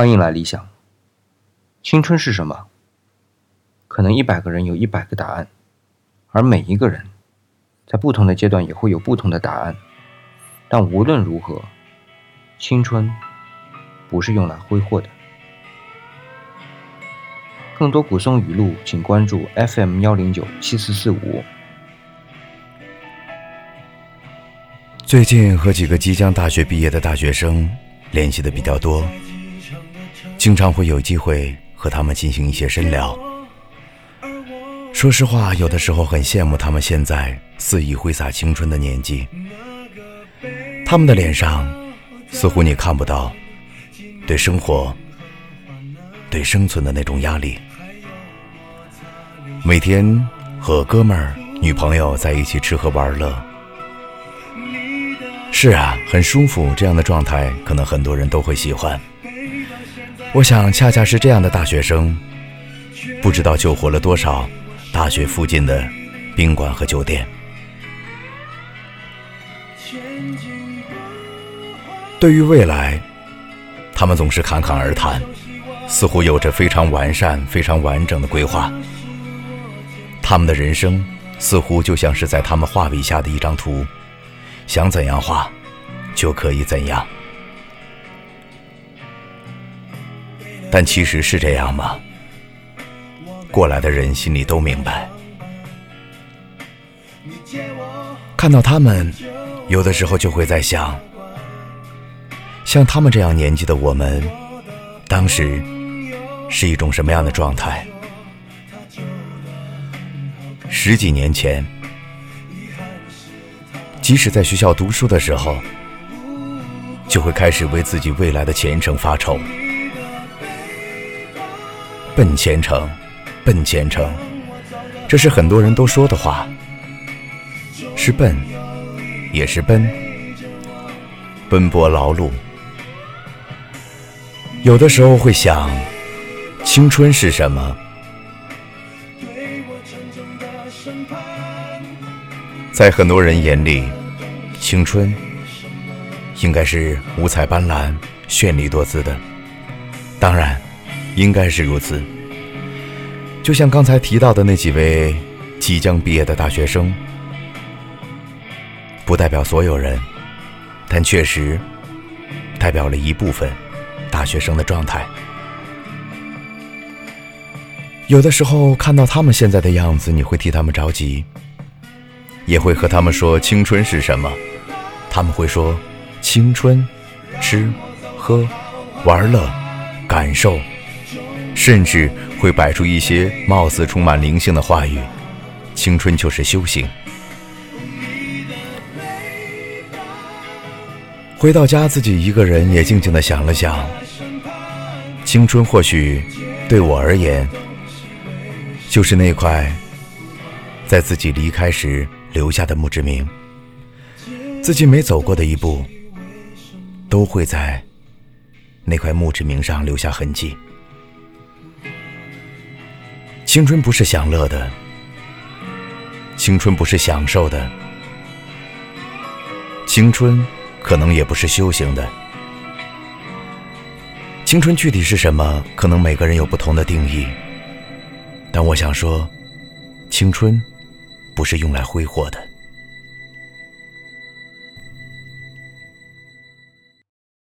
欢迎来理想。青春是什么？可能一百个人有一百个答案，而每一个人在不同的阶段也会有不同的答案。但无论如何，青春不是用来挥霍的。更多古松语录，请关注 FM 幺零九七四四五。最近和几个即将大学毕业的大学生联系的比较多，经常会有机会和他们进行一些深聊。说实话，有的时候很羡慕他们现在肆意挥洒青春的年纪。他们的脸上，似乎你看不到对生活、对生存的那种压力。每天和哥们儿、女朋友在一起吃喝玩乐。是啊，很舒服，这样的状态可能很多人都会喜欢。我想，恰恰是这样的大学生，不知道救活了多少大学附近的宾馆和酒店。对于未来，他们总是侃侃而谈，似乎有着非常完善、非常完整的规划。他们的人生似乎就像是在他们画笔下的一张图。想怎样画，就可以怎样。但其实是这样吗？过来的人心里都明白。看到他们，有的时候就会在想，像他们这样年纪的我们，当时是一种什么样的状态？十几年前。即使在学校读书的时候，就会开始为自己未来的前程发愁。奔前程，奔前程，这是很多人都说的话。是奔，也是奔，奔波劳碌。有的时候会想，青春是什么？在很多人眼里。青春应该是五彩斑斓、绚丽多姿的，当然，应该是如此。就像刚才提到的那几位即将毕业的大学生，不代表所有人，但确实代表了一部分大学生的状态。有的时候看到他们现在的样子，你会替他们着急，也会和他们说青春是什么。他们会说：“青春，吃，喝，玩乐，感受，甚至会摆出一些貌似充满灵性的话语。青春就是修行。”回到家，自己一个人也静静的想了想。青春或许对我而言，就是那块在自己离开时留下的墓志铭。自己没走过的一步，都会在那块墓志铭上留下痕迹。青春不是享乐的，青春不是享受的，青春可能也不是修行的。青春具体是什么？可能每个人有不同的定义。但我想说，青春不是用来挥霍的。